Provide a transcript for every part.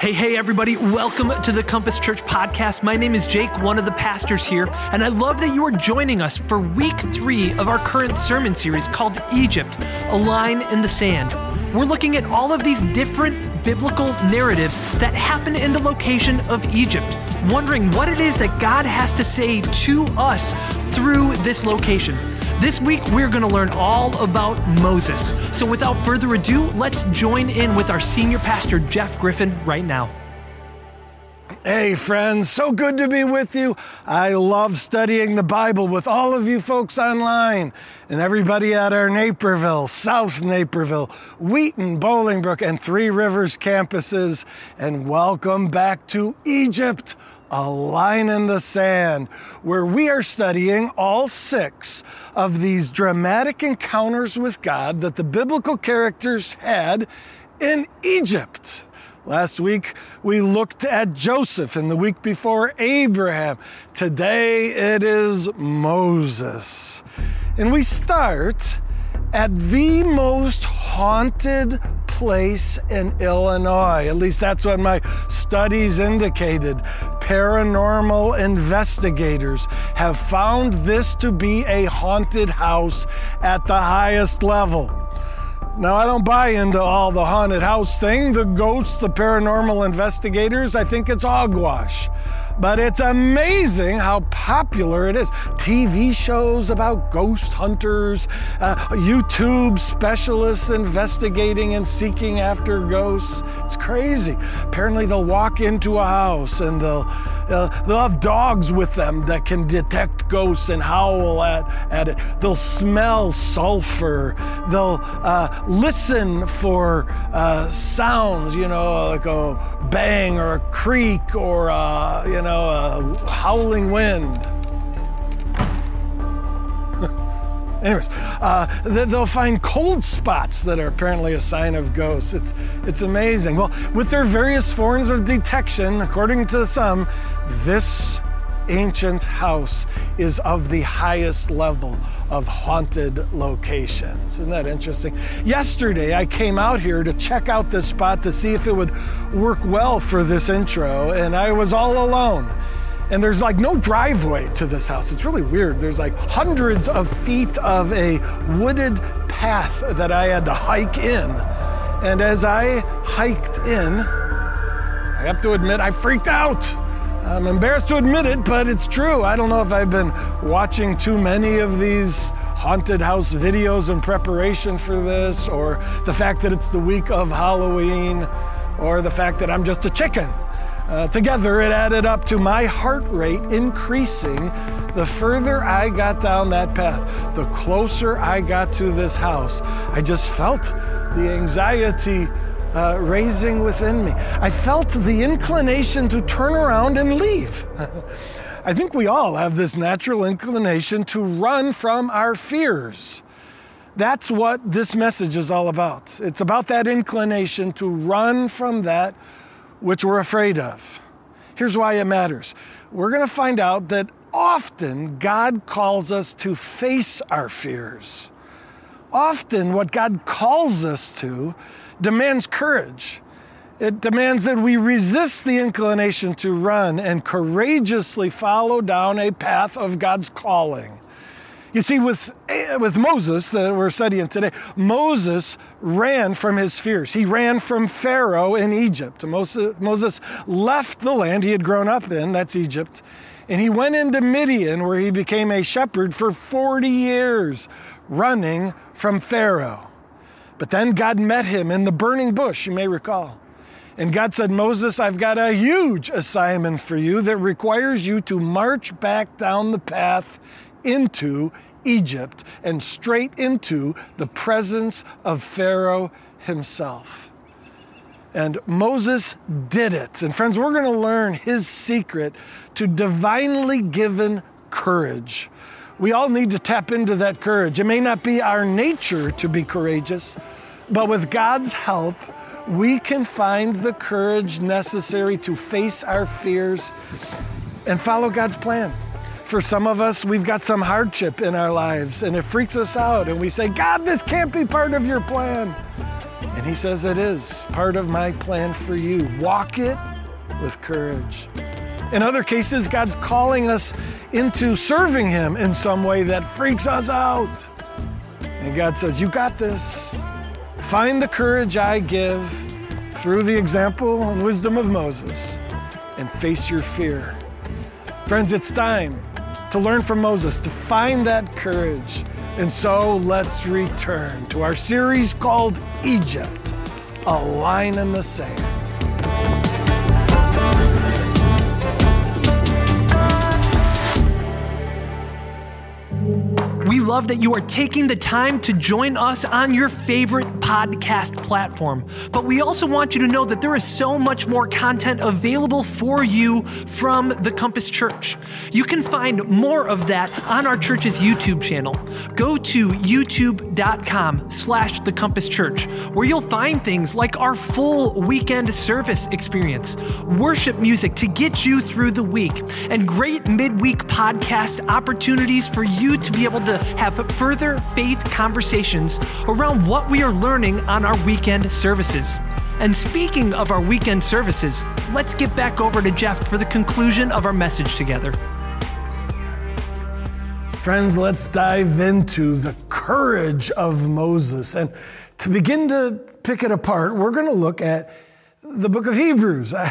Hey, hey, everybody. Welcome to the Compass Church podcast. My name is Jake, one of the pastors here, and I love that you are joining us for week three of our current sermon series called Egypt A Line in the Sand. We're looking at all of these different biblical narratives that happen in the location of Egypt, wondering what it is that God has to say to us through this location. This week, we're going to learn all about Moses. So, without further ado, let's join in with our senior pastor, Jeff Griffin, right now. Hey, friends, so good to be with you. I love studying the Bible with all of you folks online and everybody at our Naperville, South Naperville, Wheaton, Bolingbrook, and Three Rivers campuses. And welcome back to Egypt a line in the sand, where we are studying all six of these dramatic encounters with God that the biblical characters had in Egypt. Last week we looked at Joseph, and the week before Abraham. Today it is Moses. And we start at the most haunted place in Illinois. At least that's what my studies indicated. Paranormal investigators have found this to be a haunted house at the highest level. Now, I don't buy into all the haunted house thing, the ghosts, the paranormal investigators. I think it's hogwash but it's amazing how popular it is. TV shows about ghost hunters, uh, YouTube specialists investigating and seeking after ghosts. It's crazy. Apparently, they'll walk into a house and they'll uh, they'll have dogs with them that can detect ghosts and howl at, at it. They'll smell sulfur. They'll uh, listen for uh, sounds, you know, like a bang or a creak or, uh, you know, know, a howling wind. Anyways, uh, they'll find cold spots that are apparently a sign of ghosts. It's, it's amazing. Well, with their various forms of detection, according to some, this ancient house is of the highest level of haunted locations. Isn't that interesting? Yesterday, I came out here to check out this spot to see if it would work well for this intro, and I was all alone. And there's like no driveway to this house. It's really weird. There's like hundreds of feet of a wooded path that I had to hike in. And as I hiked in, I have to admit, I freaked out. I'm embarrassed to admit it, but it's true. I don't know if I've been watching too many of these haunted house videos in preparation for this, or the fact that it's the week of Halloween, or the fact that I'm just a chicken. Uh, together, it added up to my heart rate increasing the further I got down that path, the closer I got to this house. I just felt the anxiety uh, raising within me. I felt the inclination to turn around and leave. I think we all have this natural inclination to run from our fears. That's what this message is all about. It's about that inclination to run from that which we're afraid of. Here's why it matters. We're going to find out that often God calls us to face our fears. Often, what God calls us to demands courage. It demands that we resist the inclination to run and courageously follow down a path of God's calling. You see, with, with Moses that we're studying today, Moses ran from his fears. He ran from Pharaoh in Egypt. Moses, Moses left the land he had grown up in, that's Egypt, and he went into Midian where he became a shepherd for 40 years, running from Pharaoh. But then God met him in the burning bush, you may recall. And God said, Moses, I've got a huge assignment for you that requires you to march back down the path into Egypt and straight into the presence of Pharaoh himself. And Moses did it. And friends, we're going to learn his secret to divinely given courage we all need to tap into that courage. It may not be our nature to be courageous, but with God's help, we can find the courage necessary to face our fears and follow God's plan. For some of us, we've got some hardship in our lives and it freaks us out, and we say, God, this can't be part of your plan. And he says it is part of my plan for you. Walk it with courage. In other cases, God's calling us into serving Him in some way that freaks us out. And God says, You got this. Find the courage I give through the example and wisdom of Moses and face your fear. Friends, it's time to learn from Moses, to find that courage. And so let's return to our series called Egypt, a line in the sand. Love that you are taking the time to join us on your favorite podcast platform. But we also want you to know that there is so much more content available for you from the Compass Church. You can find more of that on our church's YouTube channel. Go to youtube.com slash the Compass Church, where you'll find things like our full weekend service experience, worship music to get you through the week, and great midweek podcast opportunities for you to be able to have further faith conversations around what we are learning on our weekend services. And speaking of our weekend services, let's get back over to Jeff for the conclusion of our message together. Friends, let's dive into the courage of Moses. And to begin to pick it apart, we're going to look at the book of Hebrews. I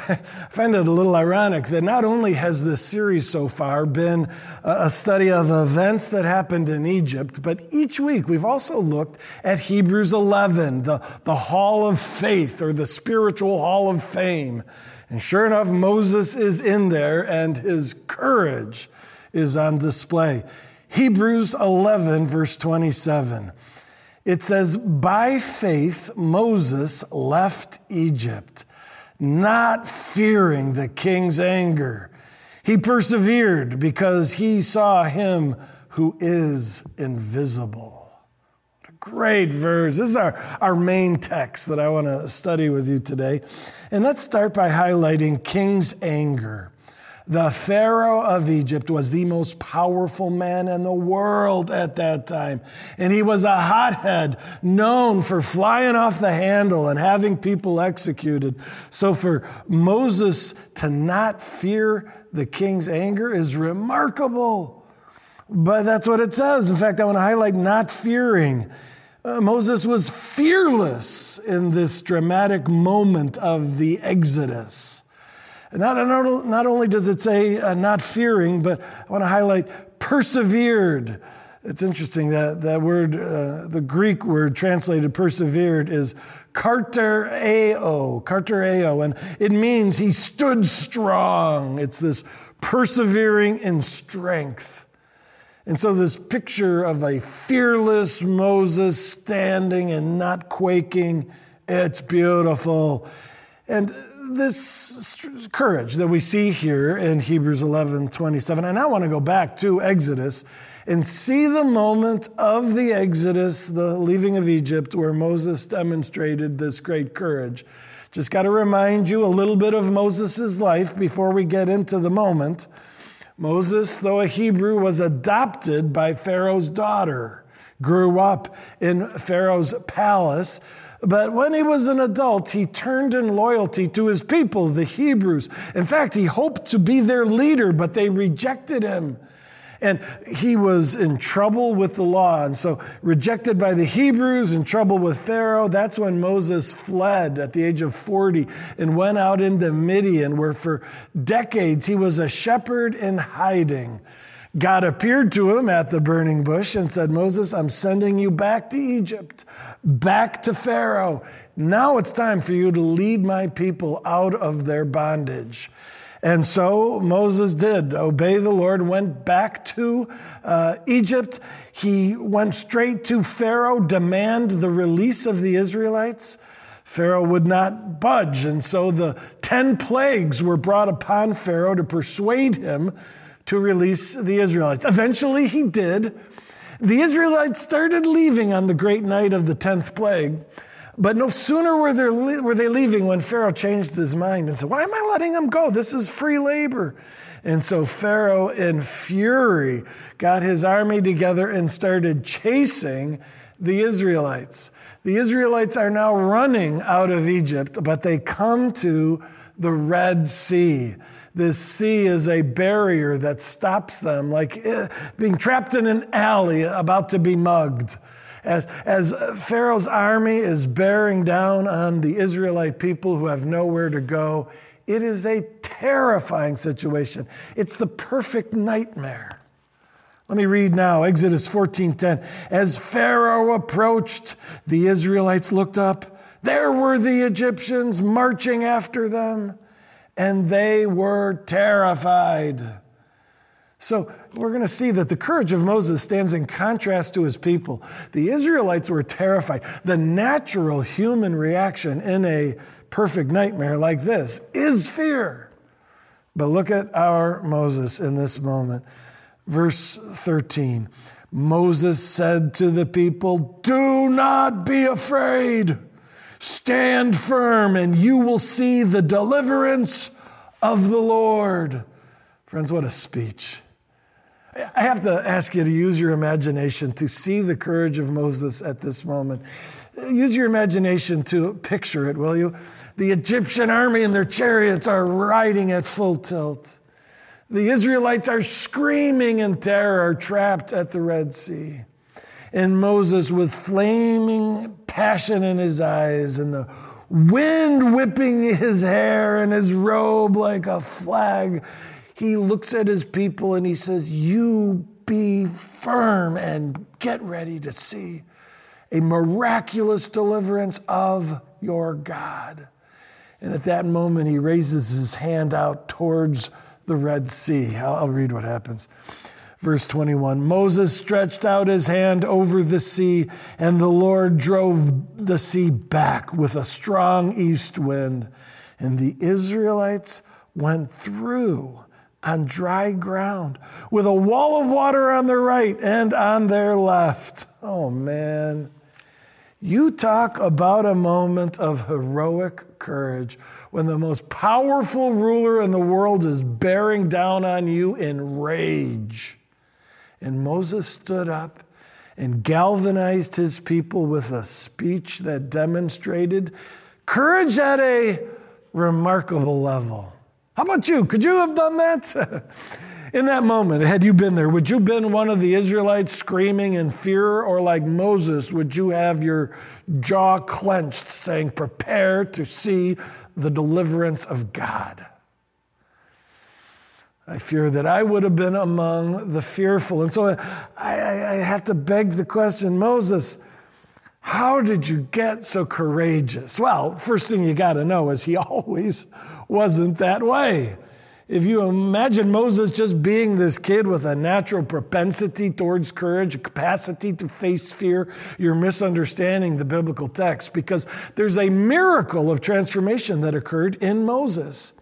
find it a little ironic that not only has this series so far been a study of events that happened in Egypt, but each week we've also looked at Hebrews 11, the, the hall of faith or the spiritual hall of fame. And sure enough, Moses is in there and his courage is on display. Hebrews 11, verse 27. It says, By faith, Moses left Egypt not fearing the king's anger. He persevered because he saw him who is invisible. What a great verse. This is our, our main text that I want to study with you today. And let's start by highlighting king's anger. The Pharaoh of Egypt was the most powerful man in the world at that time. And he was a hothead, known for flying off the handle and having people executed. So for Moses to not fear the king's anger is remarkable. But that's what it says. In fact, I want to highlight not fearing. Uh, Moses was fearless in this dramatic moment of the Exodus. Not, not only does it say uh, not fearing, but I want to highlight persevered. It's interesting that that word, uh, the Greek word translated persevered is kartereo, kartereo, and it means he stood strong. It's this persevering in strength. And so, this picture of a fearless Moses standing and not quaking, it's beautiful. And this courage that we see here in Hebrews 11 27. And I want to go back to Exodus and see the moment of the Exodus, the leaving of Egypt, where Moses demonstrated this great courage. Just got to remind you a little bit of Moses' life before we get into the moment. Moses, though a Hebrew, was adopted by Pharaoh's daughter, grew up in Pharaoh's palace but when he was an adult, he turned in loyalty to his people, the Hebrews. In fact, he hoped to be their leader, but they rejected him. And he was in trouble with the law. And so, rejected by the Hebrews, in trouble with Pharaoh, that's when Moses fled at the age of 40 and went out into Midian, where for decades he was a shepherd in hiding. God appeared to him at the burning bush and said, Moses, I'm sending you back to Egypt, back to Pharaoh. Now it's time for you to lead my people out of their bondage. And so Moses did obey the Lord, went back to uh, Egypt. He went straight to Pharaoh, demand the release of the Israelites. Pharaoh would not budge. And so the 10 plagues were brought upon Pharaoh to persuade him to release the Israelites. Eventually, he did. The Israelites started leaving on the great night of the 10th plague. But no sooner were they, were they leaving when Pharaoh changed his mind and said, Why am I letting them go? This is free labor. And so Pharaoh, in fury, got his army together and started chasing the Israelites. The The Israelites are now running out of Egypt, but they come to the Red Sea. This sea is a barrier that stops them, like eh, being trapped in an alley about to be mugged. As, as Pharaoh's army is bearing down on the Israelite people who have nowhere to go, it is a terrifying situation. It's the perfect nightmare. Let me read now Exodus 14:10. As Pharaoh approached, the Israelites looked up. There were the Egyptians marching after them, and they were terrified. So we're going to see that the courage of Moses stands in contrast to his people. The Israelites were terrified. The natural human reaction in a perfect nightmare like this is fear. But look at our Moses in this moment. Verse 13 Moses said to the people, Do not be afraid. Stand firm, and you will see the deliverance of the Lord. Friends, what a speech. I have to ask you to use your imagination to see the courage of Moses at this moment. Use your imagination to picture it, will you? The Egyptian army and their chariots are riding at full tilt. The Israelites are screaming in terror, trapped at the Red Sea. And Moses, with flaming passion in his eyes and the wind whipping his hair and his robe like a flag, he looks at his people and he says, You be firm and get ready to see a miraculous deliverance of your God. And at that moment, he raises his hand out towards the Red Sea. I'll, I'll read what happens. Verse 21 Moses stretched out his hand over the sea, and the Lord drove the sea back with a strong east wind. And the Israelites went through on dry ground with a wall of water on their right and on their left. Oh, man. You talk about a moment of heroic courage when the most powerful ruler in the world is bearing down on you in rage. And Moses stood up and galvanized his people with a speech that demonstrated courage at a remarkable level. How about you? Could you have done that? in that moment, had you been there, would you have been one of the Israelites screaming in fear, or like Moses, would you have your jaw clenched, saying, Prepare to see the deliverance of God? I fear that I would have been among the fearful. And so I, I, I have to beg the question Moses, how did you get so courageous? Well, first thing you got to know is he always wasn't that way. If you imagine Moses just being this kid with a natural propensity towards courage, a capacity to face fear, you're misunderstanding the biblical text because there's a miracle of transformation that occurred in Moses.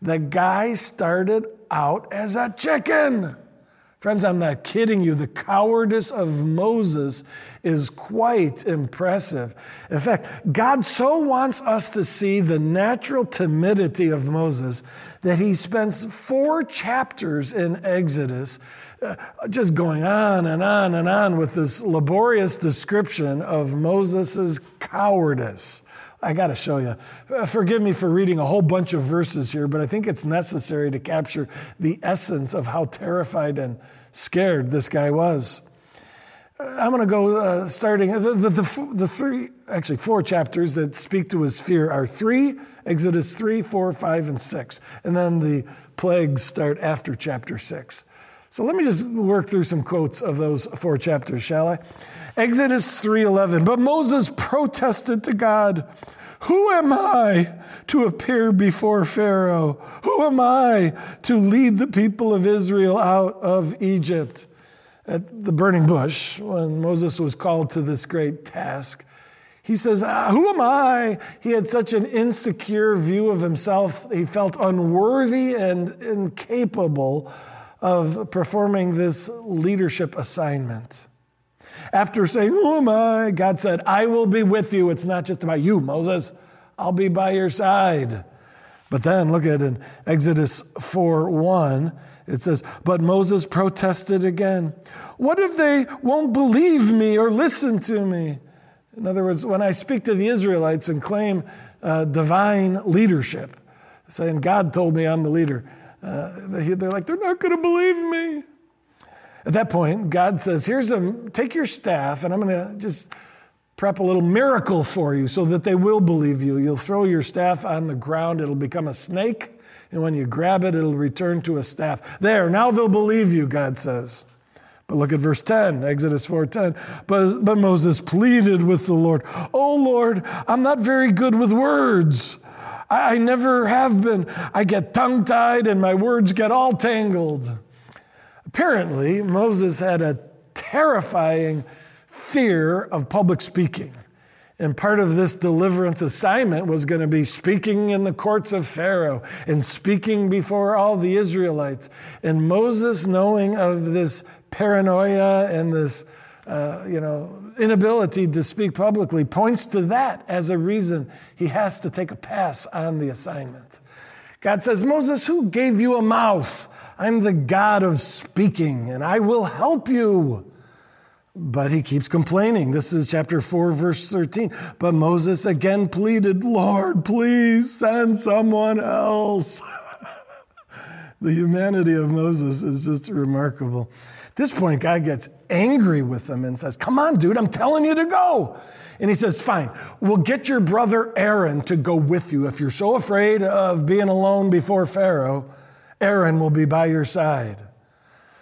The guy started out as a chicken. Friends, I'm not kidding you. The cowardice of Moses is quite impressive. In fact, God so wants us to see the natural timidity of Moses that he spends four chapters in Exodus uh, just going on and on and on with this laborious description of Moses' cowardice. I got to show you. Uh, forgive me for reading a whole bunch of verses here, but I think it's necessary to capture the essence of how terrified and scared this guy was. Uh, I'm going to go uh, starting. The, the, the, the, three, actually, four chapters that speak to his fear are three Exodus 3, 4, 5, and 6. And then the plagues start after chapter 6. So let me just work through some quotes of those four chapters, shall I? Exodus 3:11. But Moses protested to God, "Who am I to appear before Pharaoh? Who am I to lead the people of Israel out of Egypt?" At the burning bush, when Moses was called to this great task, he says, ah, Who am I? He had such an insecure view of himself. He felt unworthy and incapable of performing this leadership assignment. After saying, Who am I? God said, I will be with you. It's not just about you, Moses. I'll be by your side. But then look at in Exodus 4 1, it says, But Moses protested again. What if they won't believe me or listen to me? In other words, when I speak to the Israelites and claim uh, divine leadership, saying, God told me I'm the leader, uh, they're like, they're not going to believe me. At that point, God says, Here's a, take your staff, and I'm going to just prep a little miracle for you so that they will believe you. You'll throw your staff on the ground, it'll become a snake, and when you grab it, it'll return to a staff. There, now they'll believe you, God says. But look at verse 10, Exodus 4:10. But, but Moses pleaded with the Lord, Oh Lord, I'm not very good with words. I, I never have been. I get tongue-tied and my words get all tangled. Apparently, Moses had a terrifying fear of public speaking. And part of this deliverance assignment was going to be speaking in the courts of Pharaoh and speaking before all the Israelites. And Moses, knowing of this paranoia and this, uh, you know, inability to speak publicly, points to that as a reason he has to take a pass on the assignment. God says, Moses, who gave you a mouth? I'm the God of speaking, and I will help you. But he keeps complaining. This is chapter 4, verse 13. But Moses again pleaded, Lord, please send someone else. the humanity of Moses is just remarkable. This point, God gets angry with him and says, Come on, dude, I'm telling you to go. And he says, Fine, we'll get your brother Aaron to go with you. If you're so afraid of being alone before Pharaoh, Aaron will be by your side.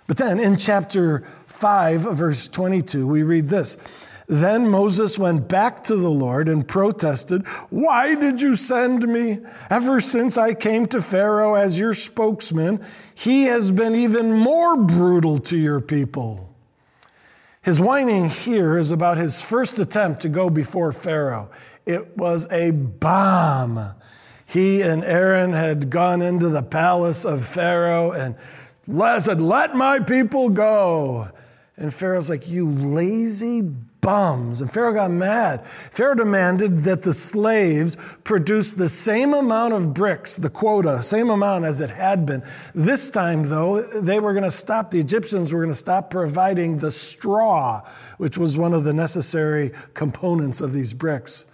But then in chapter 5, verse 22, we read this. Then Moses went back to the Lord and protested, Why did you send me? Ever since I came to Pharaoh as your spokesman, he has been even more brutal to your people. His whining here is about his first attempt to go before Pharaoh. It was a bomb. He and Aaron had gone into the palace of Pharaoh and said, Let my people go. And Pharaoh's like, You lazy bums. And Pharaoh got mad. Pharaoh demanded that the slaves produce the same amount of bricks, the quota, same amount as it had been. This time, though, they were going to stop, the Egyptians were going to stop providing the straw, which was one of the necessary components of these bricks.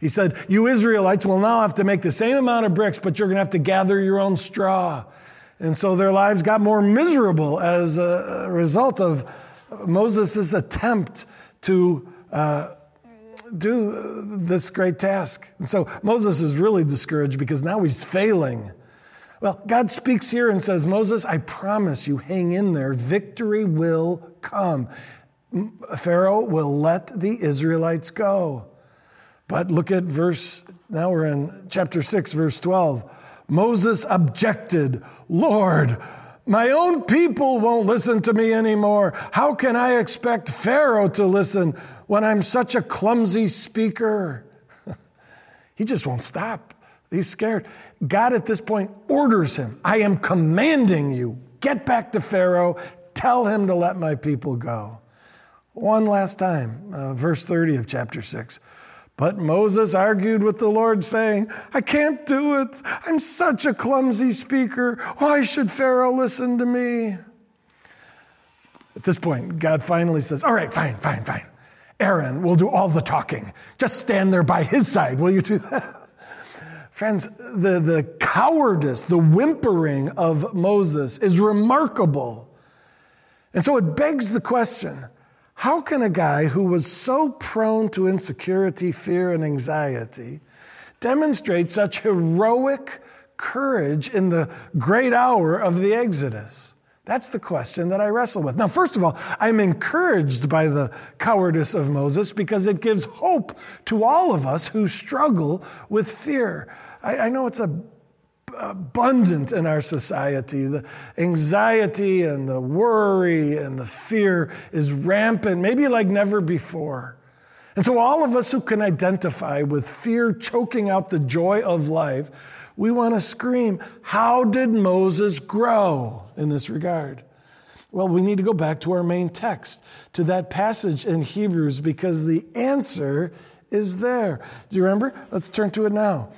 He said, You Israelites will now have to make the same amount of bricks, but you're going to have to gather your own straw. And so their lives got more miserable as a result of Moses' attempt to uh, do this great task. And so Moses is really discouraged because now he's failing. Well, God speaks here and says, Moses, I promise you, hang in there. Victory will come. Pharaoh will let the Israelites go. But look at verse, now we're in chapter 6, verse 12. Moses objected, Lord, my own people won't listen to me anymore. How can I expect Pharaoh to listen when I'm such a clumsy speaker? he just won't stop. He's scared. God at this point orders him I am commanding you, get back to Pharaoh, tell him to let my people go. One last time, uh, verse 30 of chapter 6. But Moses argued with the Lord, saying, I can't do it. I'm such a clumsy speaker. Why should Pharaoh listen to me? At this point, God finally says, All right, fine, fine, fine. Aaron will do all the talking. Just stand there by his side. Will you do that? Friends, the, the cowardice, the whimpering of Moses is remarkable. And so it begs the question how can a guy who was so prone to insecurity, fear, and anxiety demonstrate such heroic courage in the great hour of the Exodus? That's the question that I wrestle with. Now, first of all, I'm encouraged by the cowardice of Moses because it gives hope to all of us who struggle with fear. I, I know it's a abundant in our society. The anxiety and the worry and the fear is rampant, maybe like never before. And so, all of us who can identify with fear choking out the joy of life, we want to scream, How did Moses grow in this regard? Well, we need to go back to our main text, to that passage in Hebrews, because the answer is there. Do you remember? Let's turn to it now.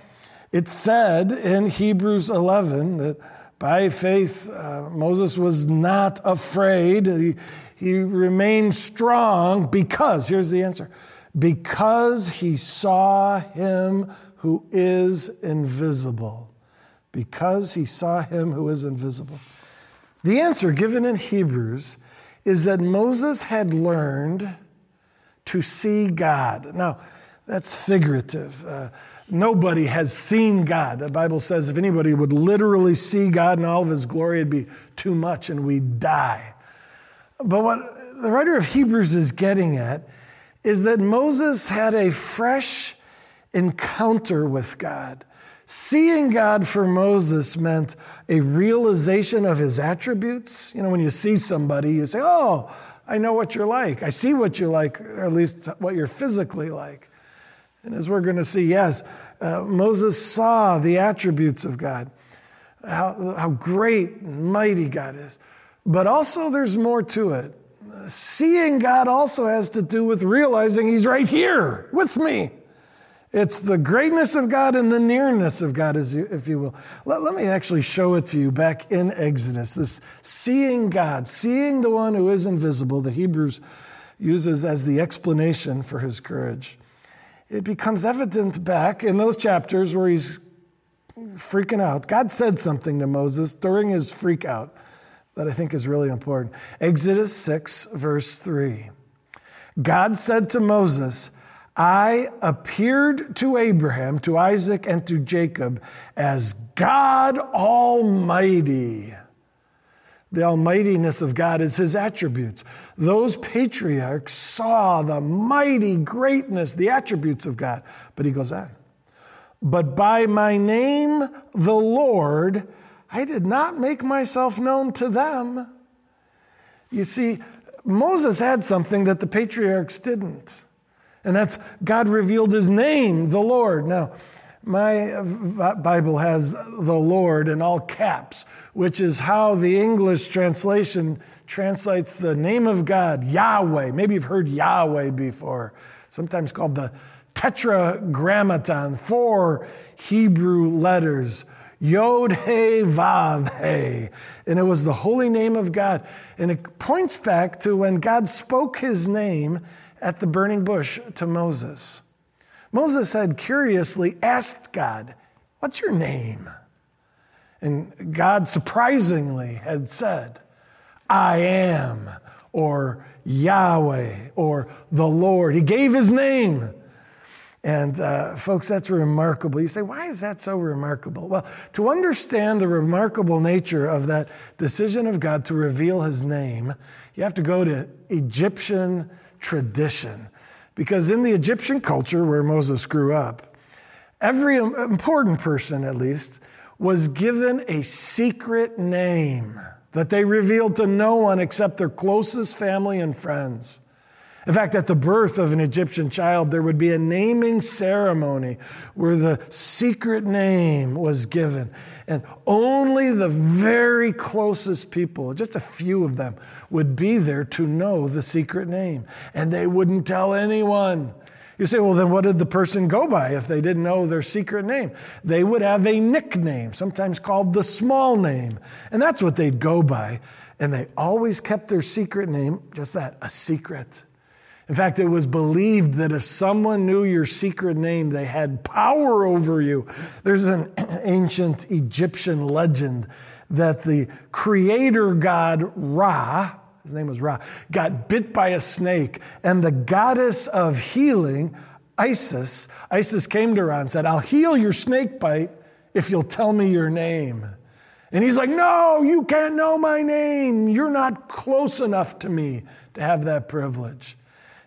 It said in Hebrews 11 that by faith uh, Moses was not afraid. He, he remained strong because, here's the answer, because he saw him who is invisible. Because he saw him who is invisible. The answer given in Hebrews is that Moses had learned to see God. Now, that's figurative. Uh, nobody has seen God. The Bible says if anybody would literally see God in all of his glory, it'd be too much and we'd die. But what the writer of Hebrews is getting at is that Moses had a fresh encounter with God. Seeing God for Moses meant a realization of his attributes. You know, when you see somebody, you say, Oh, I know what you're like. I see what you're like, or at least what you're physically like. And as we're going to see, yes, uh, Moses saw the attributes of God, how, how great and mighty God is. But also, there's more to it. Seeing God also has to do with realizing He's right here with me. It's the greatness of God and the nearness of God, as if you will. Let, let, me actually show it to you back in Exodus. This seeing God, seeing the one who is invisible, the Hebrews uses as the explanation for his courage. It becomes evident back in those chapters where he's freaking out. God said something to Moses during his freak out that I think is really important. Exodus 6, verse 3. God said to Moses, I appeared to Abraham, to Isaac, and to Jacob as God Almighty. The almightiness of God is his attributes. Those patriarchs saw the mighty greatness, the attributes of God. But he goes on. But by my name, the Lord, I did not make myself known to them. You see, Moses had something that the patriarchs didn't. And that's God revealed his name, the Lord. Now, my Bible has the Lord in all caps, which is how the English translation translates the name of God, Yahweh. Maybe you've heard Yahweh before, sometimes called the Tetragrammaton, four Hebrew letters. Yod He Vav He. And it was the holy name of God. And it points back to when God spoke his name at the burning bush to Moses. Moses had curiously asked God, What's your name? And God surprisingly had said, I am, or Yahweh, or the Lord. He gave his name. And uh, folks, that's remarkable. You say, why is that so remarkable? Well, to understand the remarkable nature of that decision of God to reveal his name, you have to go to Egyptian tradition. Because in the Egyptian culture where Moses grew up, every important person, at least, was given a secret name that they revealed to no one except their closest family and friends. In fact, at the birth of an Egyptian child, there would be a naming ceremony where the secret name was given. And only the very closest people, just a few of them, would be there to know the secret name. And they wouldn't tell anyone. You say, well, then what did the person go by if they didn't know their secret name? They would have a nickname, sometimes called the small name. And that's what they'd go by. And they always kept their secret name, just that, a secret. In fact, it was believed that if someone knew your secret name, they had power over you. There's an ancient Egyptian legend that the creator god Ra, his name was Ra, got bit by a snake, and the goddess of healing, Isis, Isis came to Ra and said, I'll heal your snake bite if you'll tell me your name. And he's like, No, you can't know my name. You're not close enough to me to have that privilege.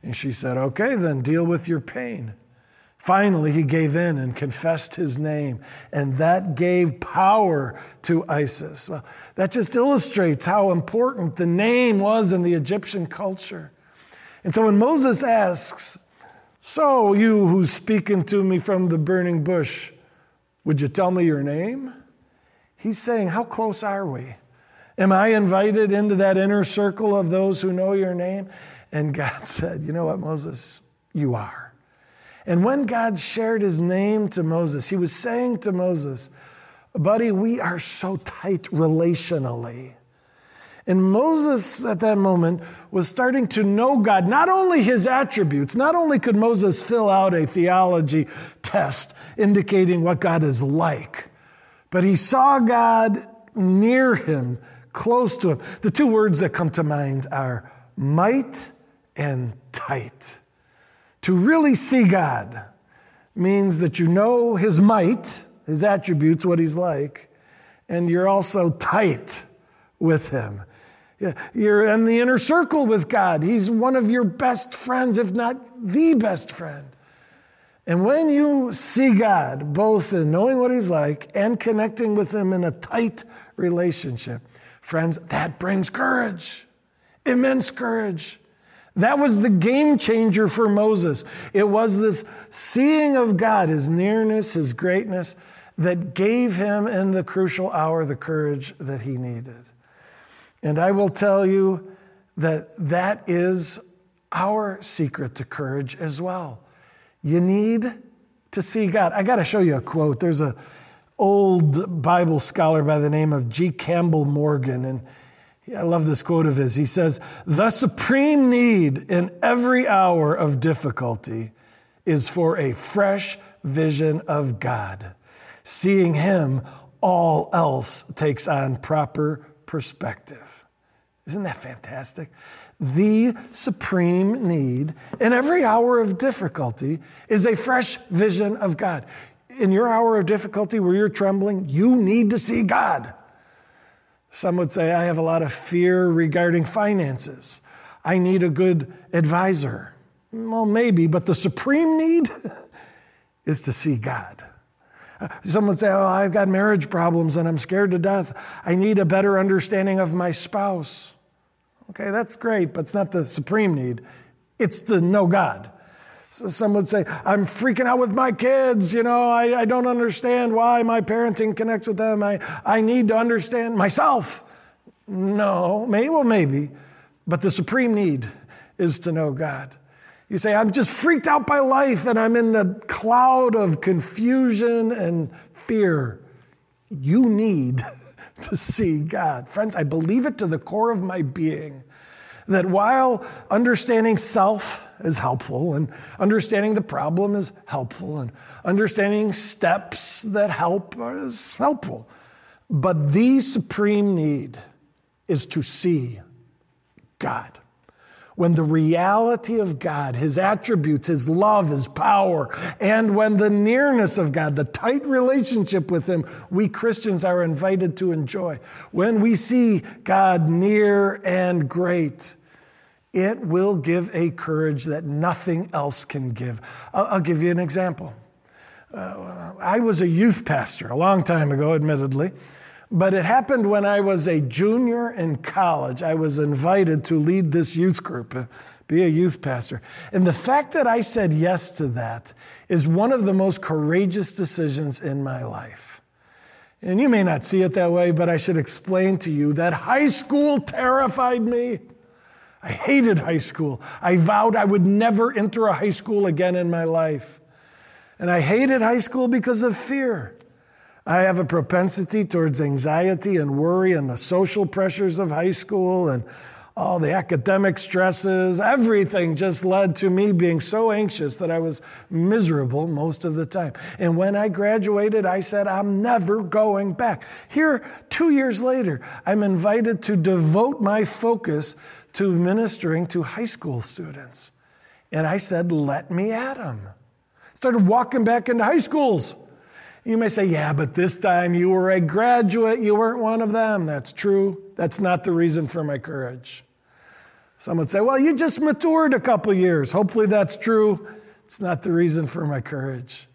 And she said, Okay, then deal with your pain. Finally, he gave in and confessed his name, and that gave power to Isis. Well, that just illustrates how important the name was in the Egyptian culture. And so when Moses asks, So, you who's speaking to me from the burning bush, would you tell me your name? He's saying, How close are we? Am I invited into that inner circle of those who know your name? And God said, You know what, Moses? You are. And when God shared his name to Moses, he was saying to Moses, Buddy, we are so tight relationally. And Moses at that moment was starting to know God, not only his attributes, not only could Moses fill out a theology test indicating what God is like, but he saw God near him, close to him. The two words that come to mind are might and tight. To really see God means that you know his might, his attributes, what he's like, and you're also tight with him. You're in the inner circle with God. He's one of your best friends, if not the best friend. And when you see God, both in knowing what He's like and connecting with Him in a tight relationship, friends, that brings courage, immense courage. That was the game changer for Moses. It was this seeing of God, His nearness, His greatness, that gave him in the crucial hour the courage that he needed. And I will tell you that that is our secret to courage as well. You need to see God. I got to show you a quote. There's a old Bible scholar by the name of G. Campbell Morgan and I love this quote of his. He says, "The supreme need in every hour of difficulty is for a fresh vision of God. Seeing him, all else takes on proper perspective." Isn't that fantastic? The supreme need in every hour of difficulty is a fresh vision of God. In your hour of difficulty where you're trembling, you need to see God. Some would say, I have a lot of fear regarding finances. I need a good advisor. Well, maybe, but the supreme need is to see God. Some would say, Oh, I've got marriage problems and I'm scared to death. I need a better understanding of my spouse. Okay, that's great, but it's not the supreme need. It's to know God. So some would say, I'm freaking out with my kids. You know, I, I don't understand why my parenting connects with them. I, I need to understand myself. No, maybe, well, maybe, but the supreme need is to know God. You say, I'm just freaked out by life and I'm in the cloud of confusion and fear. You need to see God. Friends, I believe it to the core of my being that while understanding self is helpful and understanding the problem is helpful and understanding steps that help is helpful, but the supreme need is to see God when the reality of God, His attributes, His love, His power, and when the nearness of God, the tight relationship with Him, we Christians are invited to enjoy. When we see God near and great, it will give a courage that nothing else can give. I'll, I'll give you an example. Uh, I was a youth pastor a long time ago, admittedly. But it happened when I was a junior in college. I was invited to lead this youth group, uh, be a youth pastor. And the fact that I said yes to that is one of the most courageous decisions in my life. And you may not see it that way, but I should explain to you that high school terrified me. I hated high school. I vowed I would never enter a high school again in my life. And I hated high school because of fear. I have a propensity towards anxiety and worry and the social pressures of high school and all the academic stresses. Everything just led to me being so anxious that I was miserable most of the time. And when I graduated, I said, I'm never going back. Here, two years later, I'm invited to devote my focus to ministering to high school students. And I said, let me at them. Started walking back into high schools. You may say, yeah, but this time you were a graduate, you weren't one of them. That's true. That's not the reason for my courage. Some would say, well, you just matured a couple years. Hopefully that's true. It's not the reason for my courage.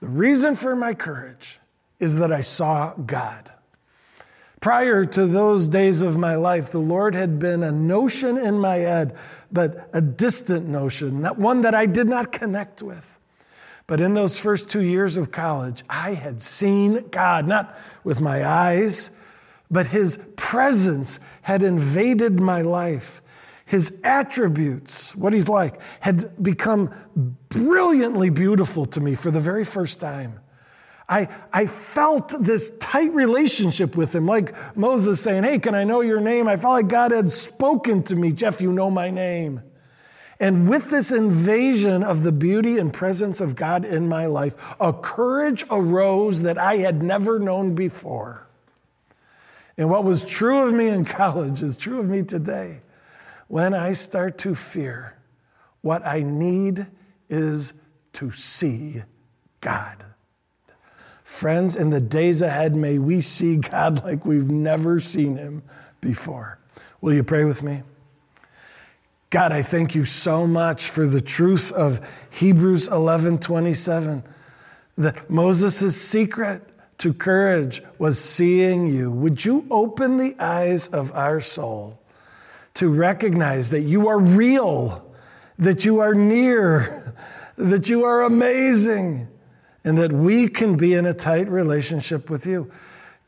The reason for my courage is that I saw God. Prior to those days of my life, the Lord had been a notion in my head, but a distant notion, one that I did not connect with. But in those first two years of college, I had seen God, not with my eyes, but His presence had invaded my life. His attributes, what He's like, had become brilliantly beautiful to me for the very first time. I, I felt this tight relationship with him, like Moses saying, Hey, can I know your name? I felt like God had spoken to me. Jeff, you know my name. And with this invasion of the beauty and presence of God in my life, a courage arose that I had never known before. And what was true of me in college is true of me today. When I start to fear, what I need is to see God. Friends, in the days ahead, may we see God like we've never seen him before. Will you pray with me? God, I thank you so much for the truth of Hebrews 11 27, that Moses' secret to courage was seeing you. Would you open the eyes of our soul to recognize that you are real, that you are near, that you are amazing, and that we can be in a tight relationship with you?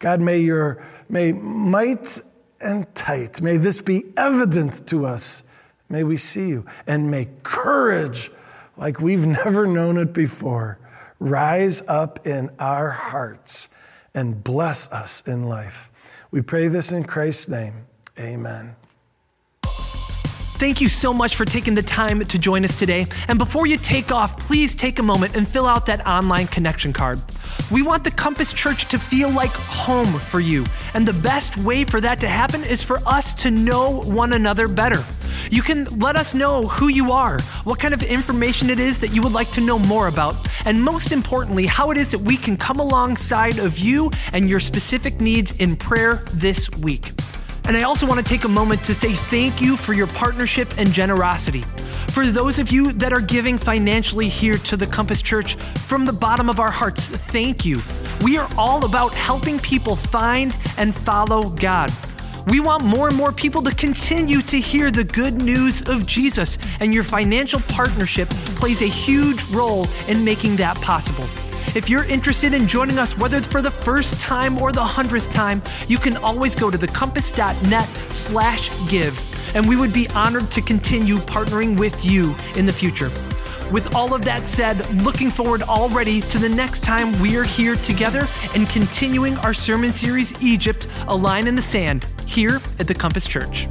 God, may your may might and tight, may this be evident to us May we see you and may courage, like we've never known it before, rise up in our hearts and bless us in life. We pray this in Christ's name. Amen. Thank you so much for taking the time to join us today. And before you take off, please take a moment and fill out that online connection card. We want the Compass Church to feel like home for you. And the best way for that to happen is for us to know one another better. You can let us know who you are, what kind of information it is that you would like to know more about, and most importantly, how it is that we can come alongside of you and your specific needs in prayer this week. And I also want to take a moment to say thank you for your partnership and generosity. For those of you that are giving financially here to the Compass Church, from the bottom of our hearts, thank you. We are all about helping people find and follow God. We want more and more people to continue to hear the good news of Jesus, and your financial partnership plays a huge role in making that possible. If you're interested in joining us, whether for the first time or the hundredth time, you can always go to thecompass.net slash give, and we would be honored to continue partnering with you in the future. With all of that said, looking forward already to the next time we are here together and continuing our sermon series, Egypt, A Line in the Sand, here at the Compass Church.